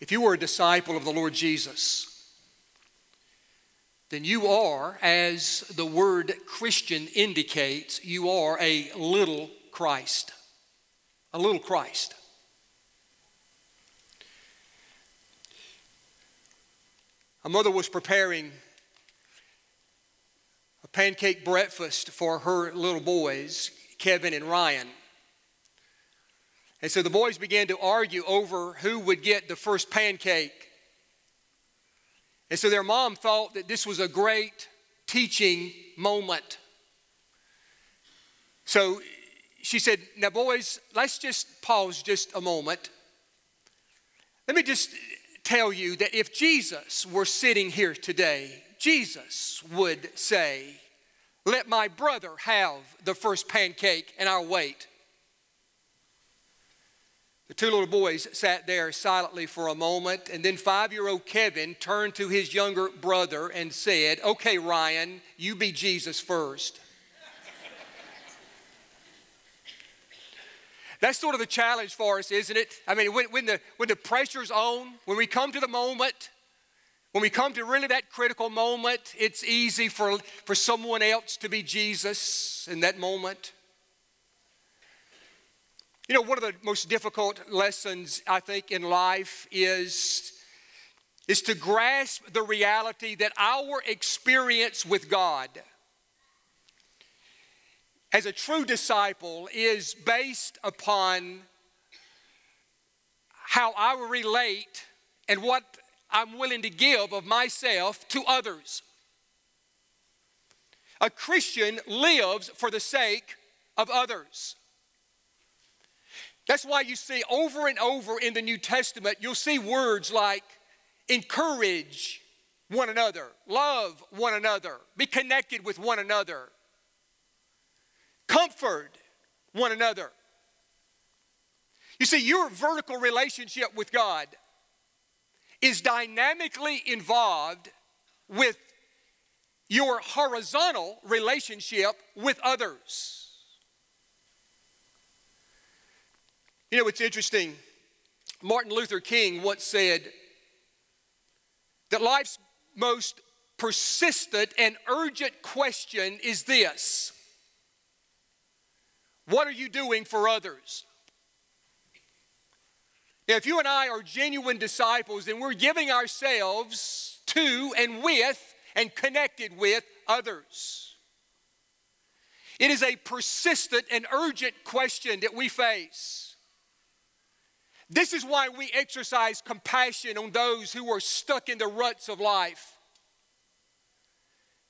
If you are a disciple of the Lord Jesus, then you are, as the word Christian indicates, you are a little Christ. A little Christ. A mother was preparing a pancake breakfast for her little boys, Kevin and Ryan. And so the boys began to argue over who would get the first pancake. And so their mom thought that this was a great teaching moment. So she said, Now, boys, let's just pause just a moment. Let me just tell you that if Jesus were sitting here today, Jesus would say, Let my brother have the first pancake and I'll wait. The two little boys sat there silently for a moment, and then five year old Kevin turned to his younger brother and said, Okay, Ryan, you be Jesus first. That's sort of the challenge for us, isn't it? I mean, when, when, the, when the pressure's on, when we come to the moment, when we come to really that critical moment, it's easy for, for someone else to be Jesus in that moment. You know, one of the most difficult lessons, I think, in life is, is to grasp the reality that our experience with God as a true disciple is based upon how I relate and what I'm willing to give of myself to others. A Christian lives for the sake of others. That's why you see over and over in the New Testament, you'll see words like encourage one another, love one another, be connected with one another, comfort one another. You see, your vertical relationship with God is dynamically involved with your horizontal relationship with others. You know, it's interesting. Martin Luther King once said that life's most persistent and urgent question is this What are you doing for others? If you and I are genuine disciples, then we're giving ourselves to and with and connected with others. It is a persistent and urgent question that we face. This is why we exercise compassion on those who are stuck in the ruts of life.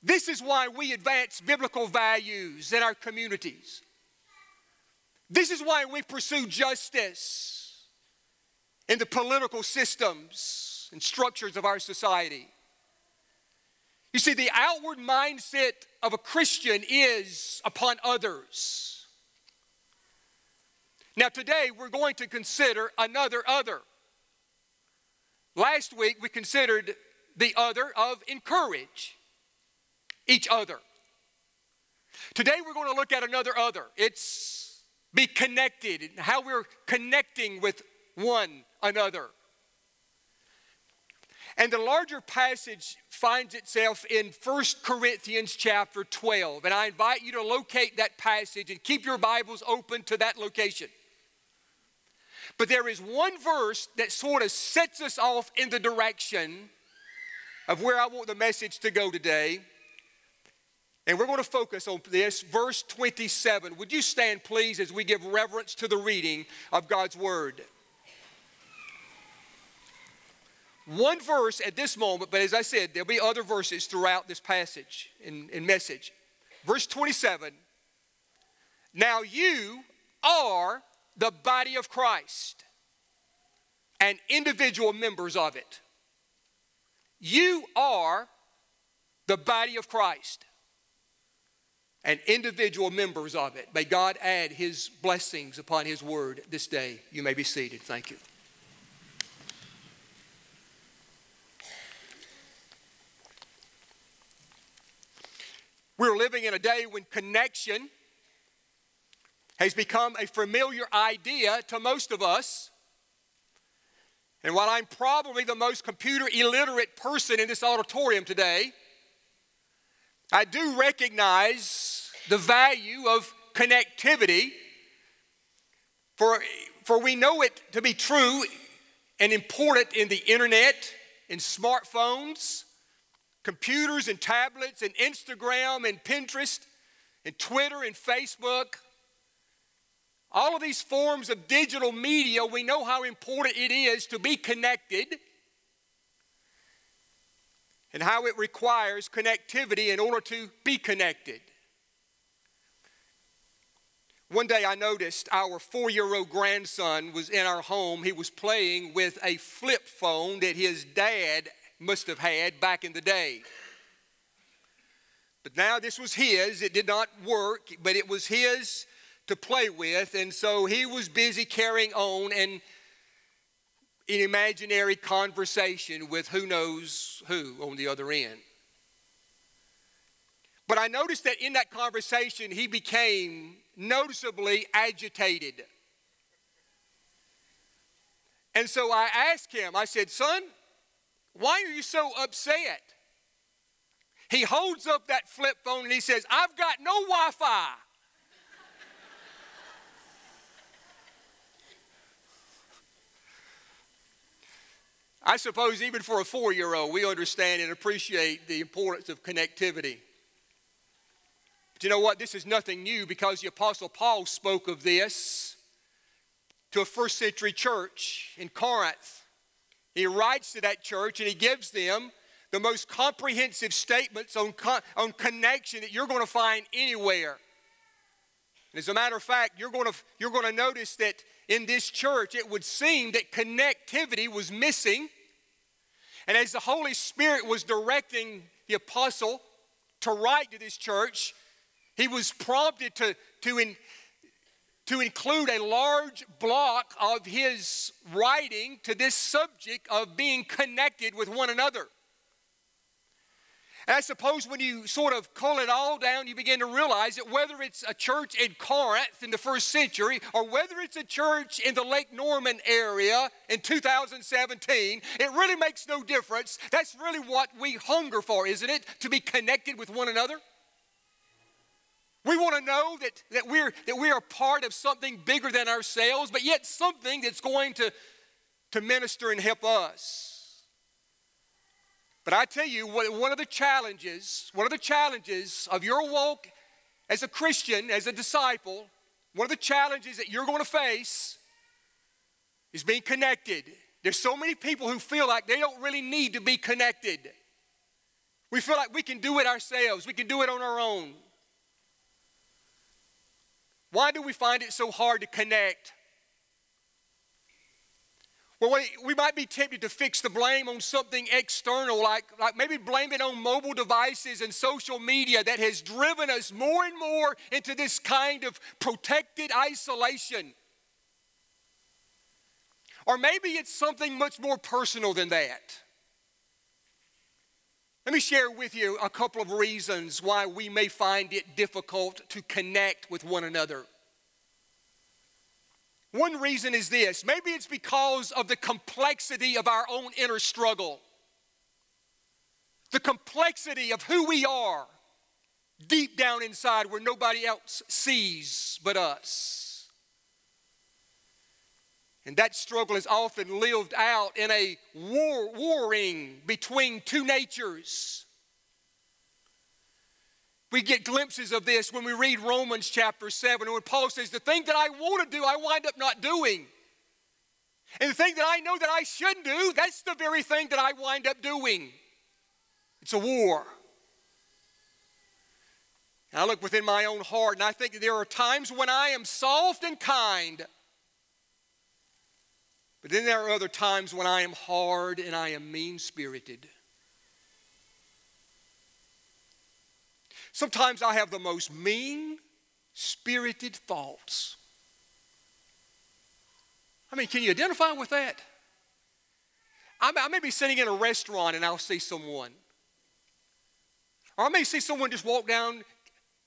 This is why we advance biblical values in our communities. This is why we pursue justice in the political systems and structures of our society. You see, the outward mindset of a Christian is upon others. Now, today we're going to consider another other. Last week we considered the other of encourage each other. Today we're going to look at another other. It's be connected and how we're connecting with one another. And the larger passage finds itself in 1 Corinthians chapter 12. And I invite you to locate that passage and keep your Bibles open to that location. But there is one verse that sort of sets us off in the direction of where I want the message to go today. And we're going to focus on this, verse 27. Would you stand, please, as we give reverence to the reading of God's Word? One verse at this moment, but as I said, there'll be other verses throughout this passage and, and message. Verse 27 Now you are the body of Christ and individual members of it. You are the body of Christ and individual members of it. May God add his blessings upon his word this day. You may be seated. Thank you. We're living in a day when connection has become a familiar idea to most of us. And while I'm probably the most computer illiterate person in this auditorium today, I do recognize the value of connectivity, for, for we know it to be true and important in the internet, in smartphones, computers and tablets, and Instagram and Pinterest, and Twitter and Facebook. All of these forms of digital media, we know how important it is to be connected and how it requires connectivity in order to be connected. One day I noticed our four year old grandson was in our home. He was playing with a flip phone that his dad must have had back in the day. But now this was his. It did not work, but it was his to play with. And so he was busy carrying on and in imaginary conversation with who knows who on the other end. But I noticed that in that conversation, he became noticeably agitated. And so I asked him, I said, Son, why are you so upset? He holds up that flip phone and he says, I've got no Wi Fi. I suppose even for a four year old, we understand and appreciate the importance of connectivity. But you know what? This is nothing new because the Apostle Paul spoke of this to a first century church in Corinth. He writes to that church and he gives them the most comprehensive statements on, on connection that you're going to find anywhere. And as a matter of fact, you're going, to, you're going to notice that in this church, it would seem that connectivity was missing. And as the Holy Spirit was directing the apostle to write to this church, he was prompted to, to, in, to include a large block of his writing to this subject of being connected with one another. And I suppose when you sort of cull it all down, you begin to realize that whether it's a church in Corinth in the first century or whether it's a church in the Lake Norman area in 2017, it really makes no difference. That's really what we hunger for, isn't it? To be connected with one another. We want to know that, that, we're, that we are part of something bigger than ourselves, but yet something that's going to, to minister and help us. But I tell you, one of the challenges, one of the challenges of your walk as a Christian, as a disciple, one of the challenges that you're going to face is being connected. There's so many people who feel like they don't really need to be connected. We feel like we can do it ourselves, we can do it on our own. Why do we find it so hard to connect? Well, we might be tempted to fix the blame on something external, like, like maybe blame it on mobile devices and social media that has driven us more and more into this kind of protected isolation. Or maybe it's something much more personal than that. Let me share with you a couple of reasons why we may find it difficult to connect with one another. One reason is this. Maybe it's because of the complexity of our own inner struggle, the complexity of who we are deep down inside where nobody else sees but us. And that struggle is often lived out in a war, warring between two natures we get glimpses of this when we read Romans chapter 7, when Paul says, The thing that I want to do, I wind up not doing. And the thing that I know that I shouldn't do, that's the very thing that I wind up doing. It's a war. And I look within my own heart and I think there are times when I am soft and kind. But then there are other times when I am hard and I am mean spirited. Sometimes I have the most mean spirited thoughts. I mean, can you identify with that? I may be sitting in a restaurant and I'll see someone. Or I may see someone just walk down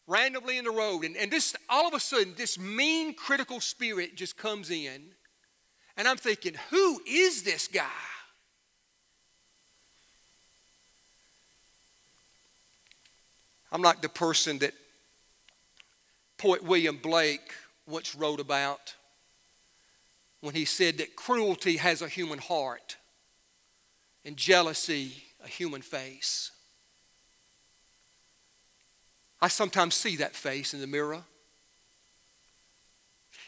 randomly in the road and, and this all of a sudden this mean critical spirit just comes in And I'm thinking, who is this guy? I'm like the person that poet William Blake once wrote about when he said that cruelty has a human heart and jealousy a human face. I sometimes see that face in the mirror.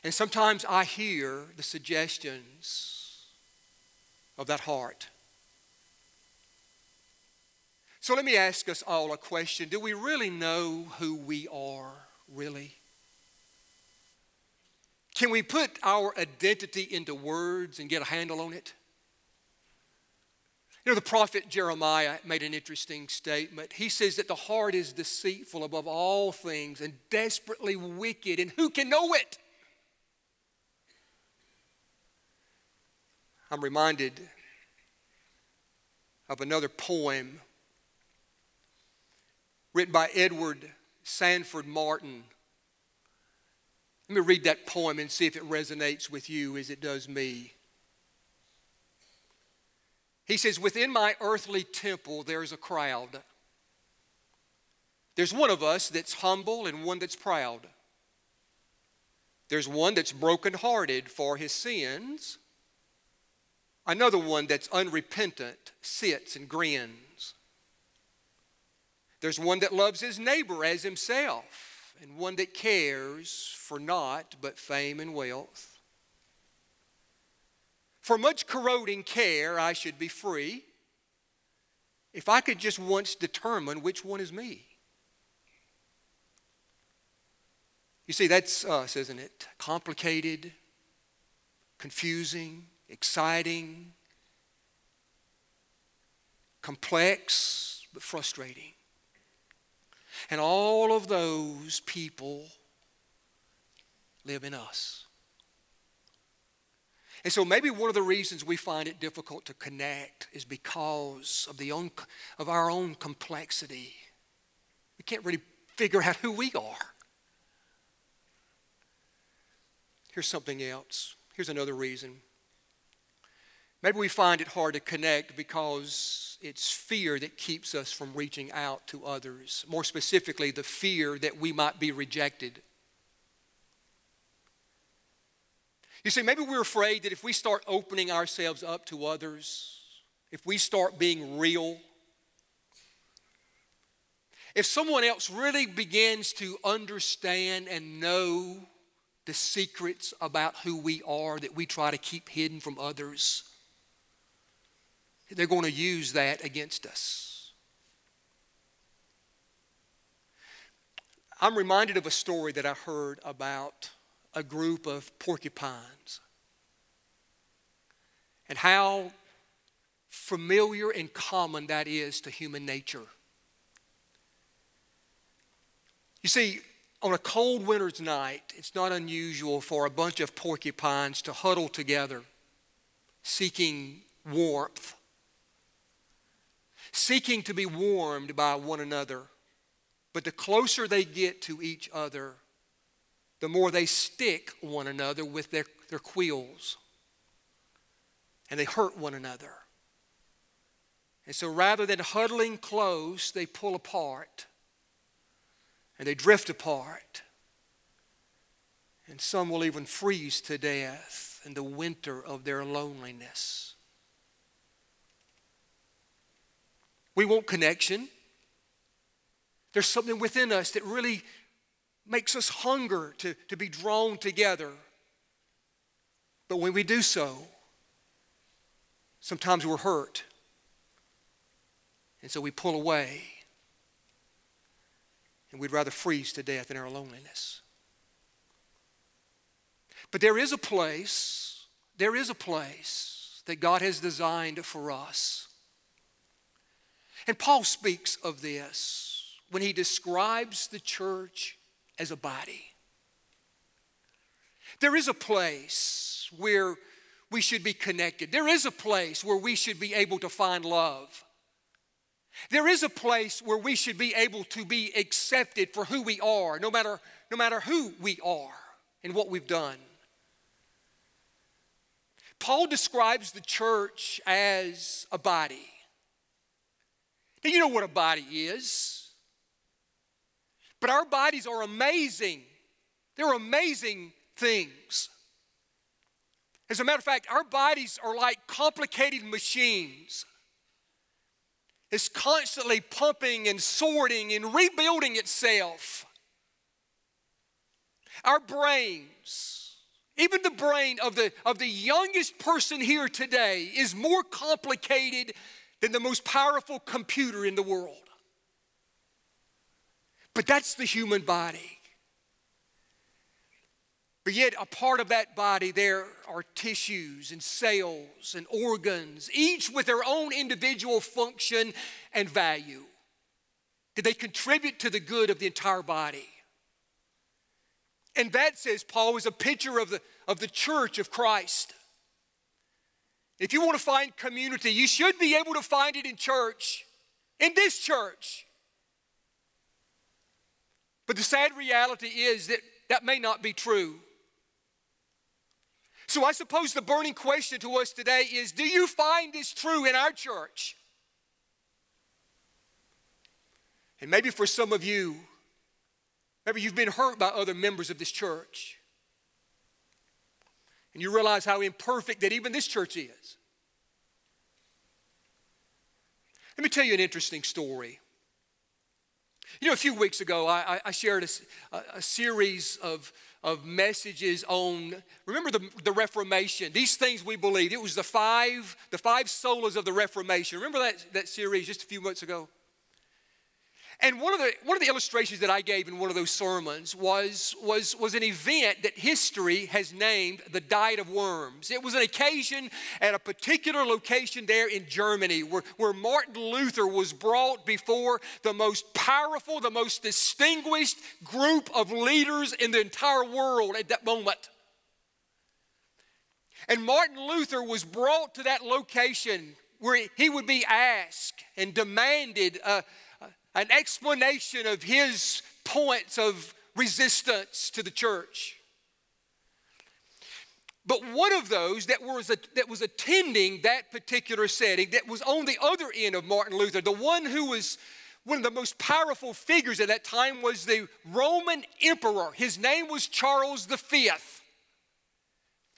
And sometimes I hear the suggestions of that heart. So let me ask us all a question Do we really know who we are, really? Can we put our identity into words and get a handle on it? You know, the prophet Jeremiah made an interesting statement. He says that the heart is deceitful above all things and desperately wicked, and who can know it? I'm reminded of another poem written by Edward Sandford Martin. Let me read that poem and see if it resonates with you as it does me. He says, Within my earthly temple, there's a crowd. There's one of us that's humble and one that's proud. There's one that's brokenhearted for his sins. Another one that's unrepentant sits and grins. There's one that loves his neighbor as himself, and one that cares for naught but fame and wealth. For much corroding care, I should be free if I could just once determine which one is me. You see, that's us, isn't it? Complicated, confusing, exciting, complex, but frustrating. And all of those people live in us. And so maybe one of the reasons we find it difficult to connect is because of, the own, of our own complexity. We can't really figure out who we are. Here's something else. Here's another reason. Maybe we find it hard to connect because it's fear that keeps us from reaching out to others. More specifically, the fear that we might be rejected. You see, maybe we're afraid that if we start opening ourselves up to others, if we start being real, if someone else really begins to understand and know the secrets about who we are that we try to keep hidden from others, they're going to use that against us. I'm reminded of a story that I heard about a group of porcupines and how familiar and common that is to human nature. You see, on a cold winter's night, it's not unusual for a bunch of porcupines to huddle together seeking warmth seeking to be warmed by one another. But the closer they get to each other, the more they stick one another with their, their quills. And they hurt one another. And so rather than huddling close, they pull apart and they drift apart. And some will even freeze to death in the winter of their loneliness. We want connection. There's something within us that really makes us hunger to, to be drawn together. But when we do so, sometimes we're hurt. And so we pull away. And we'd rather freeze to death in our loneliness. But there is a place, there is a place that God has designed for us and Paul speaks of this when he describes the church as a body. There is a place where we should be connected. There is a place where we should be able to find love. There is a place where we should be able to be accepted for who we are, no matter, no matter who we are and what we've done. Paul describes the church as a body. Now, you know what a body is. But our bodies are amazing. They're amazing things. As a matter of fact, our bodies are like complicated machines. It's constantly pumping and sorting and rebuilding itself. Our brains, even the brain of the, of the youngest person here today, is more complicated than the most powerful computer in the world. But that's the human body. But yet, a part of that body, there are tissues and cells and organs, each with their own individual function and value. Did they contribute to the good of the entire body? And that, says Paul, is a picture of the, of the church of Christ. If you want to find community, you should be able to find it in church, in this church. But the sad reality is that that may not be true. So I suppose the burning question to us today is do you find this true in our church? And maybe for some of you, maybe you've been hurt by other members of this church. And you realize how imperfect that even this church is. Let me tell you an interesting story. You know, a few weeks ago, I, I shared a, a, series of, of messages on, remember the, the Reformation, these things we believe. It was the five, the five solas of the Reformation. Remember that, that series just a few months ago? And one of the one of the illustrations that I gave in one of those sermons was was was an event that history has named the Diet of Worms. It was an occasion at a particular location there in Germany where, where Martin Luther was brought before the most powerful, the most distinguished group of leaders in the entire world at that moment. And Martin Luther was brought to that location where he would be asked and demanded a, an explanation of his points of resistance to the church. But one of those that was, that was attending that particular setting, that was on the other end of Martin Luther, the one who was one of the most powerful figures at that time was the Roman emperor. His name was Charles V.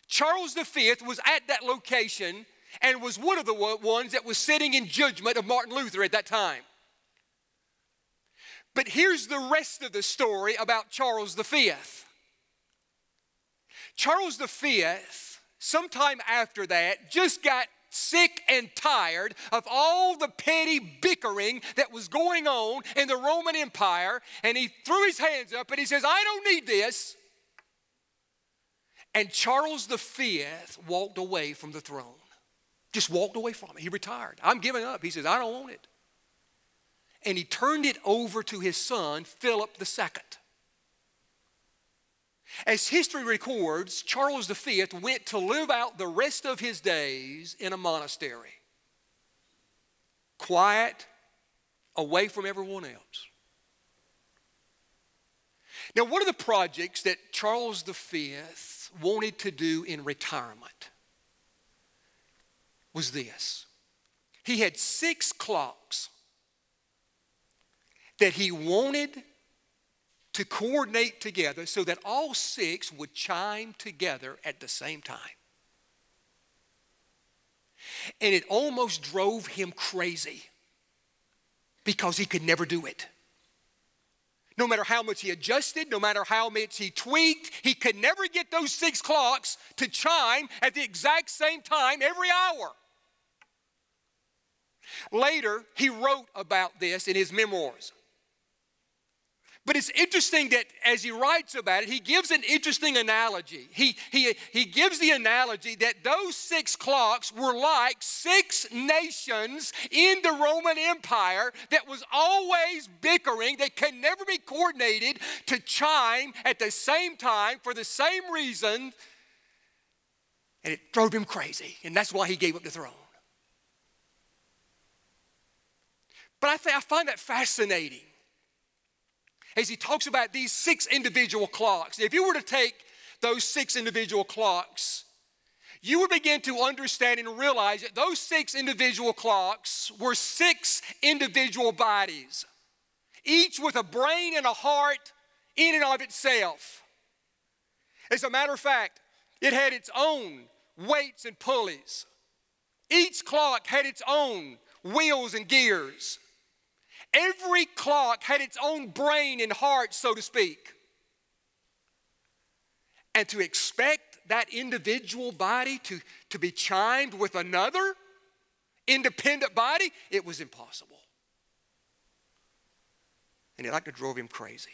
Charles V was at that location and was one of the ones that was sitting in judgment of Martin Luther at that time. But here's the rest of the story about Charles V. Charles V, sometime after that, just got sick and tired of all the petty bickering that was going on in the Roman Empire, and he threw his hands up and he says, I don't need this. And Charles V walked away from the throne. Just walked away from it. He retired. I'm giving up. He says, I don't want it and he turned it over to his son, Philip II. As history records, Charles V went to live out the rest of his days in a monastery. Quiet, away from everyone else. Now, one of the projects that Charles V wanted to do in retirement was this he had six clocks that he wanted to coordinate together so that all six would chime together at the same time. And it almost drove him crazy because he could never do it. No matter how much he adjusted, no matter how much he tweaked, he could never get those six clocks to chime at the exact same time every hour. Later, he wrote about this in his memoirs. But it's interesting that as he writes about it, he gives an interesting analogy. He, he, he gives the analogy that those six clocks were like six nations in the Roman Empire that was always bickering, that can never be coordinated to chime at the same time for the same reason. And it drove him crazy, and that's why he gave up the throne. But I, th- I find that fascinating as he talks about these six individual clocks. If you were to take those six individual clocks, you would begin to understand and realize that those six individual clocks were six individual bodies, each with a brain and a heart in and of itself. As a matter of fact, it had its own weights and pulleys. Each clock had its own wheels and gears. Every clock had its own brain and heart, so to speak. And to expect that individual body to, to be chimed with another independent body, it was impossible. And it like to drove him crazy.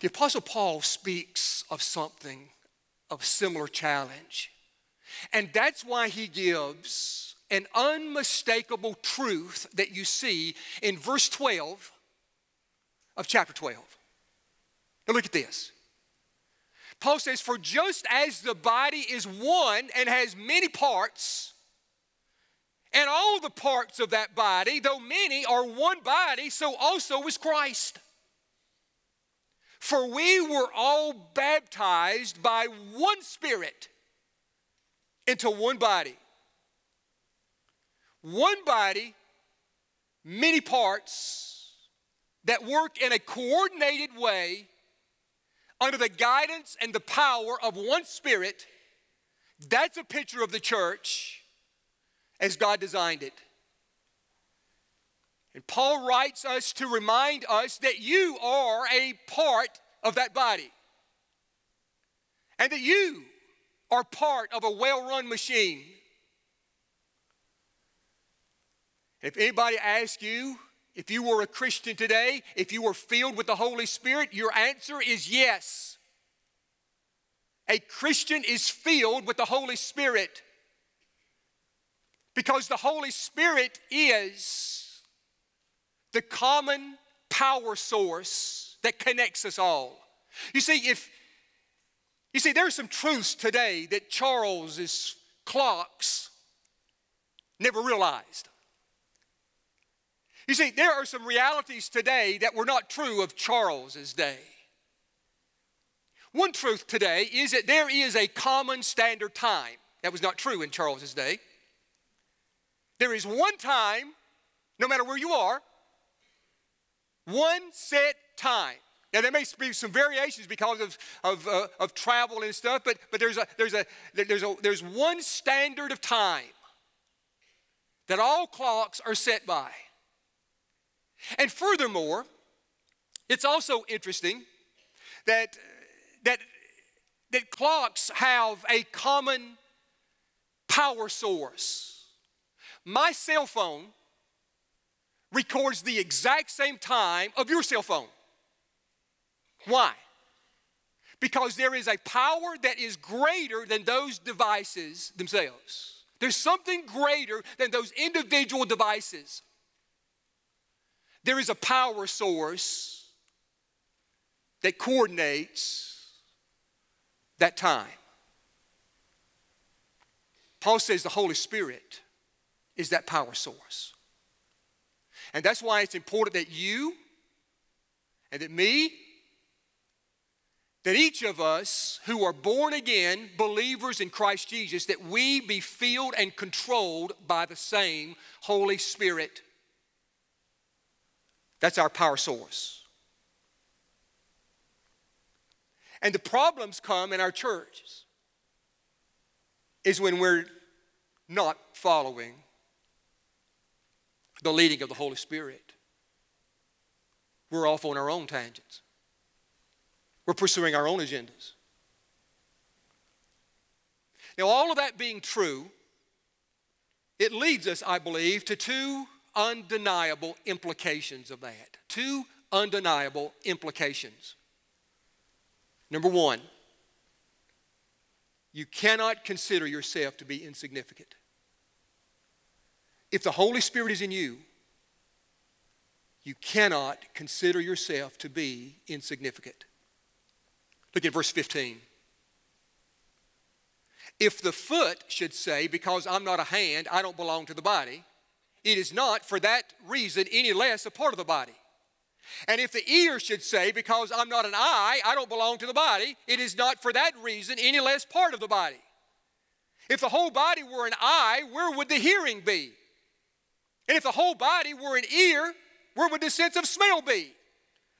The Apostle Paul speaks of something of similar challenge. And that's why he gives an unmistakable truth that you see in verse 12 of chapter 12. Now look at this. Paul says, For just as the body is one and has many parts, and all the parts of that body, though many, are one body, so also is Christ. For we were all baptized by one Spirit into one body. One body, many parts that work in a coordinated way under the guidance and the power of one Spirit. That's a picture of the church as God designed it. And Paul writes us to remind us that you are a part of that body. And that you are part of a well run machine. If anybody asks you if you were a Christian today, if you were filled with the Holy Spirit, your answer is yes. A Christian is filled with the Holy Spirit because the Holy Spirit is the common power source that connects us all. You see, if you see, there are some truths today that Charles's clocks never realized. You see, there are some realities today that were not true of Charles's day. One truth today is that there is a common standard time. That was not true in Charles's day. There is one time, no matter where you are, one set time. Now there may be some variations because of, of, uh, of travel and stuff, but, but there's, a, there's, a, there's, a, there's one standard of time that all clocks are set by. And furthermore, it's also interesting that, that, that clocks have a common power source. My cell phone records the exact same time of your cell phone. Why? Because there is a power that is greater than those devices themselves. There's something greater than those individual devices. There is a power source that coordinates that time. Paul says the Holy Spirit is that power source. And that's why it's important that you and that me that each of us who are born again believers in Christ Jesus that we be filled and controlled by the same Holy Spirit. That's our power source. And the problems come in our churches is when we're not following the leading of the Holy Spirit. We're off on our own tangents. We're pursuing our own agendas. Now, all of that being true, it leads us, I believe, to two undeniable implications of that. Two undeniable implications. Number one, you cannot consider yourself to be insignificant. If the Holy Spirit is in you, you cannot consider yourself to be insignificant. Look at verse 15. If the foot should say, Because I'm not a hand, I don't belong to the body, it is not for that reason any less a part of the body. And if the ear should say, Because I'm not an eye, I don't belong to the body, it is not for that reason any less part of the body. If the whole body were an eye, where would the hearing be? And if the whole body were an ear, where would the sense of smell be?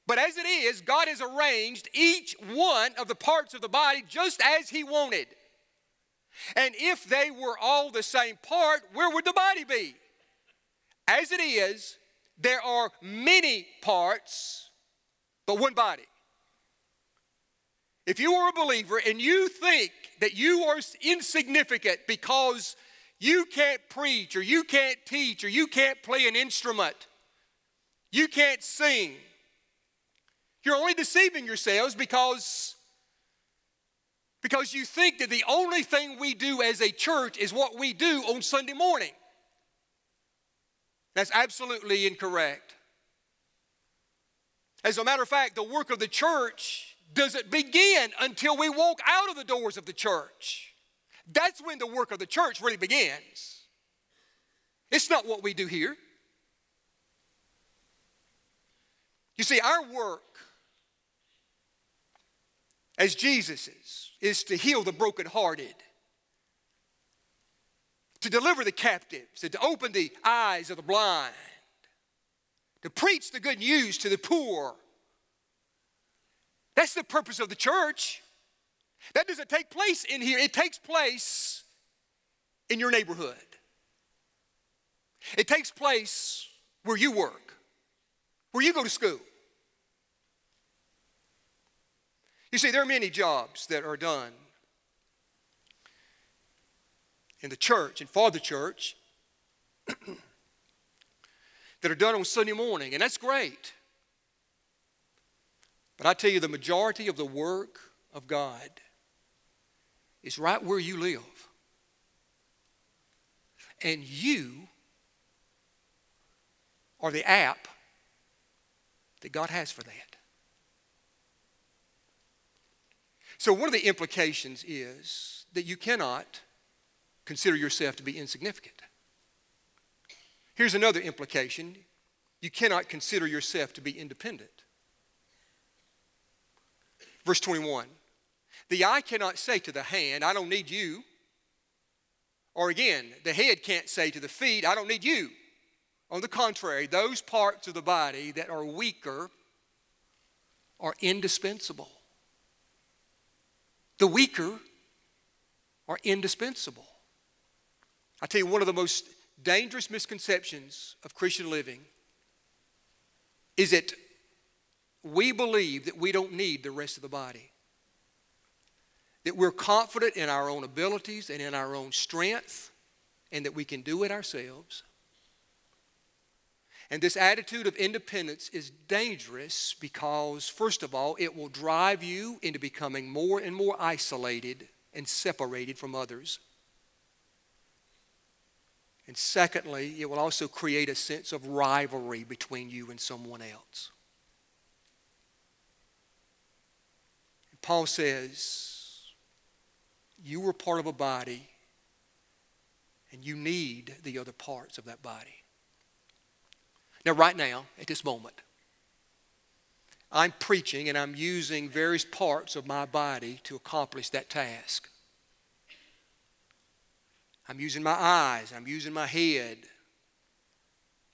But as it is, God has arranged each one of the parts of the body just as He wanted. And if they were all the same part, where would the body be? As it is, there are many parts, but one body. If you are a believer and you think that you are insignificant because you can't preach or you can't teach or you can't play an instrument, you can't sing, you're only deceiving yourselves because because you think that the only thing we do as a church is what we do on Sunday morning. That's absolutely incorrect. As a matter of fact, the work of the church doesn't begin until we walk out of the doors of the church. That's when the work of the church really begins. It's not what we do here. You see, our work as Jesus's is to heal the brokenhearted to deliver the captives and to open the eyes of the blind, to preach the good news to the poor. That's the purpose of the church. That doesn't take place in here, it takes place in your neighborhood. It takes place where you work, where you go to school. You see, there are many jobs that are done in the church and for the church that are done on Sunday morning, and that's great. But I tell you, the majority of the work of God is right where you live. And you are the app that God has for that. So, one of the implications is that you cannot consider yourself to be insignificant. Here's another implication you cannot consider yourself to be independent. Verse 21 The eye cannot say to the hand, I don't need you. Or again, the head can't say to the feet, I don't need you. On the contrary, those parts of the body that are weaker are indispensable. The weaker are indispensable. I tell you, one of the most dangerous misconceptions of Christian living is that we believe that we don't need the rest of the body. That we're confident in our own abilities and in our own strength, and that we can do it ourselves. And this attitude of independence is dangerous because, first of all, it will drive you into becoming more and more isolated and separated from others. And secondly, it will also create a sense of rivalry between you and someone else. Paul says, You were part of a body, and you need the other parts of that body. Now, right now, at this moment, I'm preaching and I'm using various parts of my body to accomplish that task. I'm using my eyes, I'm using my head,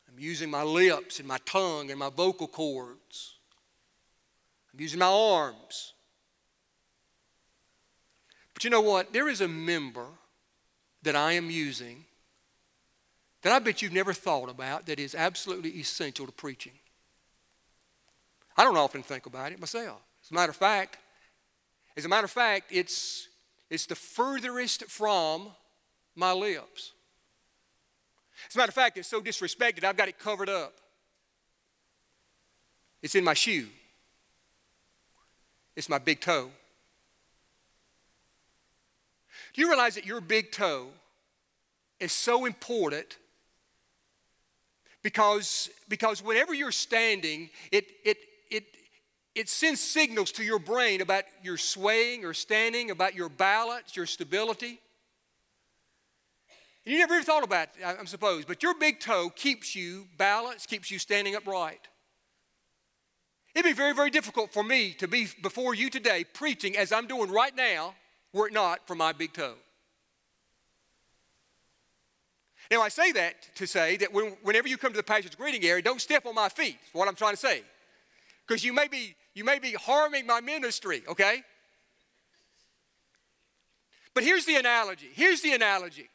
I'm using my lips and my tongue and my vocal cords, I'm using my arms. But you know what? There is a member that I am using that I bet you've never thought about that is absolutely essential to preaching. I don't often think about it myself. As a matter of fact, as a matter of fact, it's, it's the furthest from my lips. As a matter of fact, it's so disrespected, I've got it covered up. It's in my shoe, it's my big toe. Do you realize that your big toe is so important because, because whenever you're standing, it, it, it, it sends signals to your brain about your swaying or standing, about your balance, your stability. You never even thought about it, I suppose, but your big toe keeps you balanced, keeps you standing upright. It'd be very, very difficult for me to be before you today preaching as I'm doing right now, were it not for my big toe. Now, I say that to say that when, whenever you come to the pastor's greeting area, don't step on my feet, is what I'm trying to say. Because you, may be, you may be harming my ministry, okay? But here's the analogy. Here's the analogy.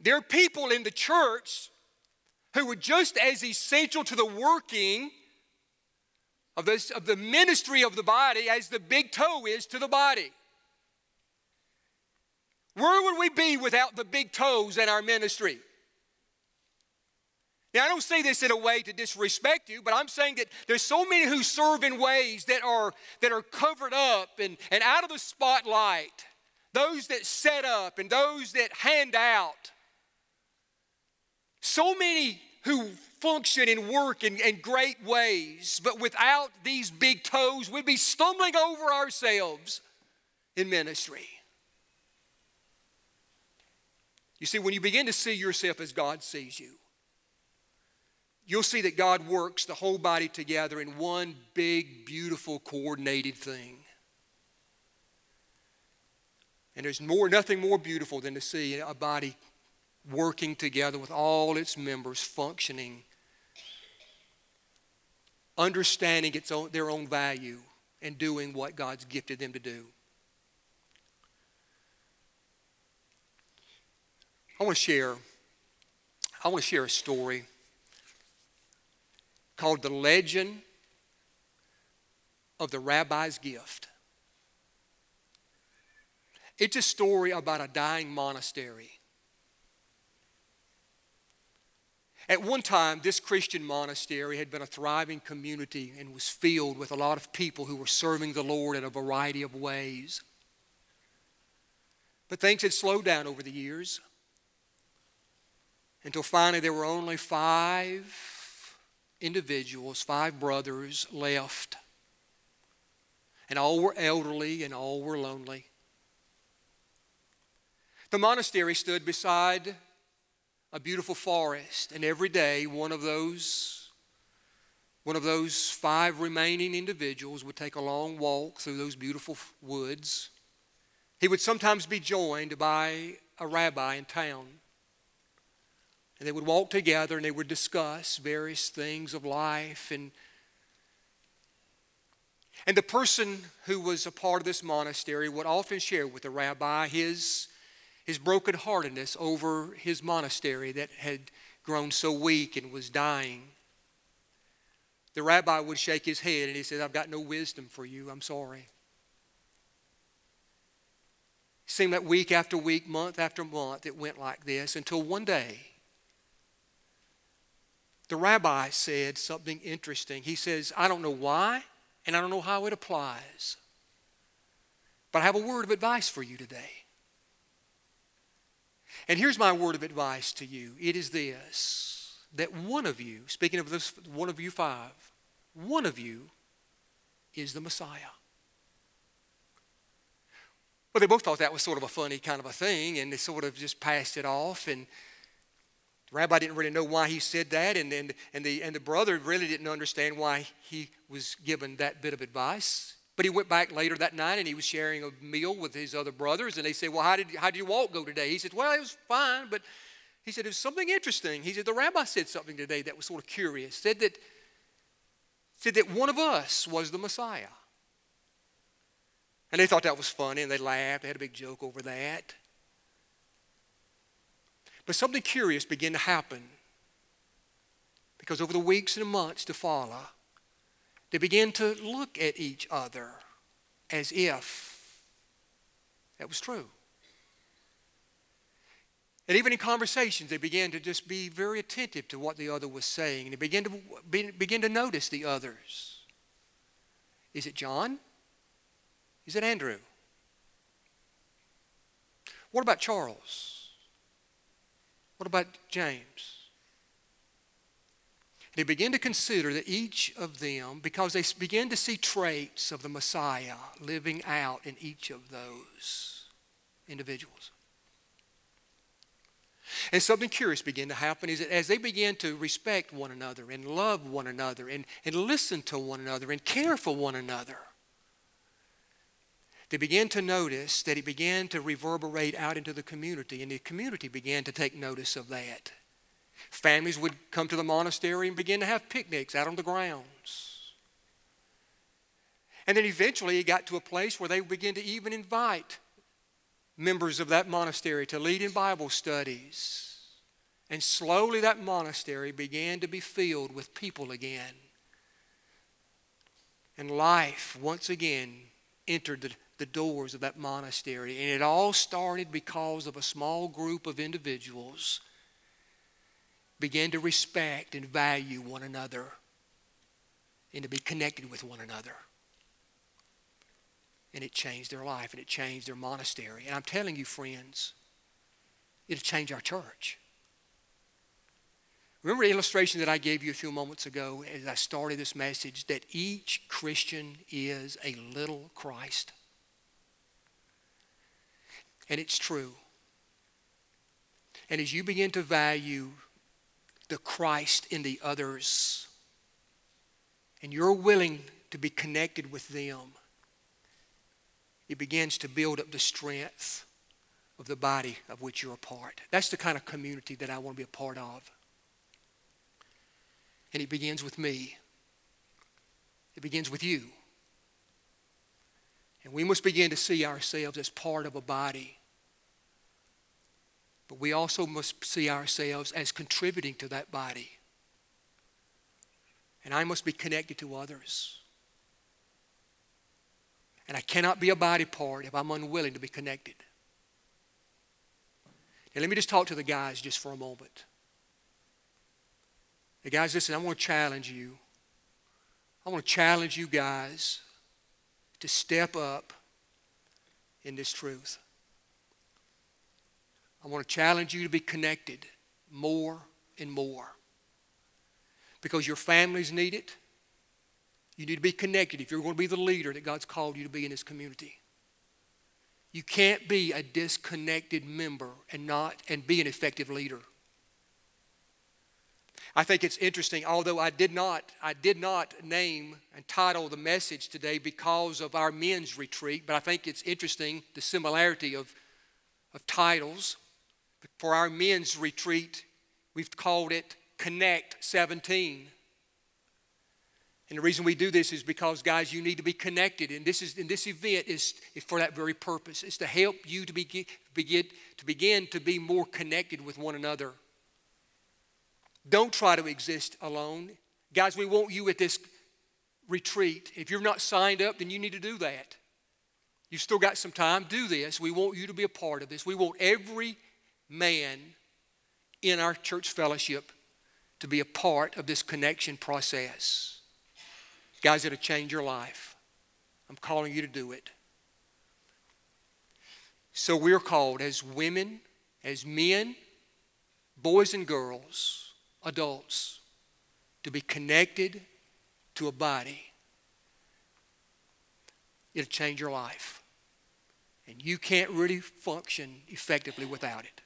There are people in the church who are just as essential to the working of, this, of the ministry of the body as the big toe is to the body. Where would we be without the big toes in our ministry? Now, I don't say this in a way to disrespect you, but I'm saying that there's so many who serve in ways that are, that are covered up and, and out of the spotlight. Those that set up and those that hand out. So many who function and work in, in great ways, but without these big toes, we'd be stumbling over ourselves in ministry. You see, when you begin to see yourself as God sees you, you'll see that God works the whole body together in one big, beautiful, coordinated thing. And there's more, nothing more beautiful than to see a body working together with all its members functioning, understanding its own, their own value, and doing what God's gifted them to do. I want to share I want to share a story called The Legend of the Rabbi's Gift. It's a story about a dying monastery. At one time, this Christian monastery had been a thriving community and was filled with a lot of people who were serving the Lord in a variety of ways. But things had slowed down over the years until finally there were only five individuals, five brothers left. And all were elderly and all were lonely. The monastery stood beside a beautiful forest, and every day one of those one of those five remaining individuals would take a long walk through those beautiful woods. He would sometimes be joined by a rabbi in town. And they would walk together and they would discuss various things of life. And, and the person who was a part of this monastery would often share with the rabbi his, his brokenheartedness over his monastery that had grown so weak and was dying. The rabbi would shake his head and he said, I've got no wisdom for you. I'm sorry. It seemed like week after week, month after month, it went like this until one day the rabbi said something interesting. He says, I don't know why, and I don't know how it applies, but I have a word of advice for you today. And here's my word of advice to you it is this that one of you, speaking of this, one of you five, one of you is the Messiah. Well, they both thought that was sort of a funny kind of a thing, and they sort of just passed it off. And the rabbi didn't really know why he said that, and, and, and, the, and the brother really didn't understand why he was given that bit of advice. But he went back later that night and he was sharing a meal with his other brothers, and they said, Well, how did, how did your walk go today? He said, Well, it was fine, but he said, It was something interesting. He said, The rabbi said something today that was sort of curious. Said that, said that one of us was the Messiah. And they thought that was funny and they laughed. They had a big joke over that. But something curious began to happen because over the weeks and months to follow, they began to look at each other as if that was true. And even in conversations, they began to just be very attentive to what the other was saying. And they began to, be, begin to notice the others. Is it John? Is it Andrew? What about Charles? What about James? They begin to consider that each of them, because they begin to see traits of the Messiah living out in each of those individuals. And something curious began to happen is that as they began to respect one another and love one another and, and listen to one another and care for one another, they began to notice that it began to reverberate out into the community, and the community began to take notice of that. Families would come to the monastery and begin to have picnics out on the grounds. And then eventually it got to a place where they began to even invite members of that monastery to lead in Bible studies. And slowly that monastery began to be filled with people again. And life once again entered the, the doors of that monastery. And it all started because of a small group of individuals began to respect and value one another and to be connected with one another. And it changed their life and it changed their monastery. And I'm telling you, friends, it'll change our church. Remember the illustration that I gave you a few moments ago as I started this message that each Christian is a little Christ? And it's true. And as you begin to value the Christ in the others, and you're willing to be connected with them, it begins to build up the strength of the body of which you're a part. That's the kind of community that I want to be a part of. And it begins with me. It begins with you. And we must begin to see ourselves as part of a body but we also must see ourselves as contributing to that body. And I must be connected to others. And I cannot be a body part if I'm unwilling to be connected. Now, let me just talk to the guys just for a moment. Guys, listen, I want to challenge you. I want to challenge you guys to step up in this truth. I want to challenge you to be connected more and more. Because your families need it. You need to be connected if you're going to be the leader that God's called you to be in this community. You can't be a disconnected member and not and be an effective leader. I think it's interesting, although I did not, I did not name and title the message today because of our men's retreat, but I think it's interesting the similarity of, of titles. For our men's retreat, we've called it Connect 17. And the reason we do this is because, guys, you need to be connected. And this, is, and this event is, is for that very purpose. It's to help you to begin, begin, to begin to be more connected with one another. Don't try to exist alone. Guys, we want you at this retreat. If you're not signed up, then you need to do that. You've still got some time. Do this. We want you to be a part of this. We want every man in our church fellowship to be a part of this connection process. Guys, it'll change your life. I'm calling you to do it. So we're called as women, as men, boys and girls, adults, to be connected to a body. It'll change your life. And you can't really function effectively without it.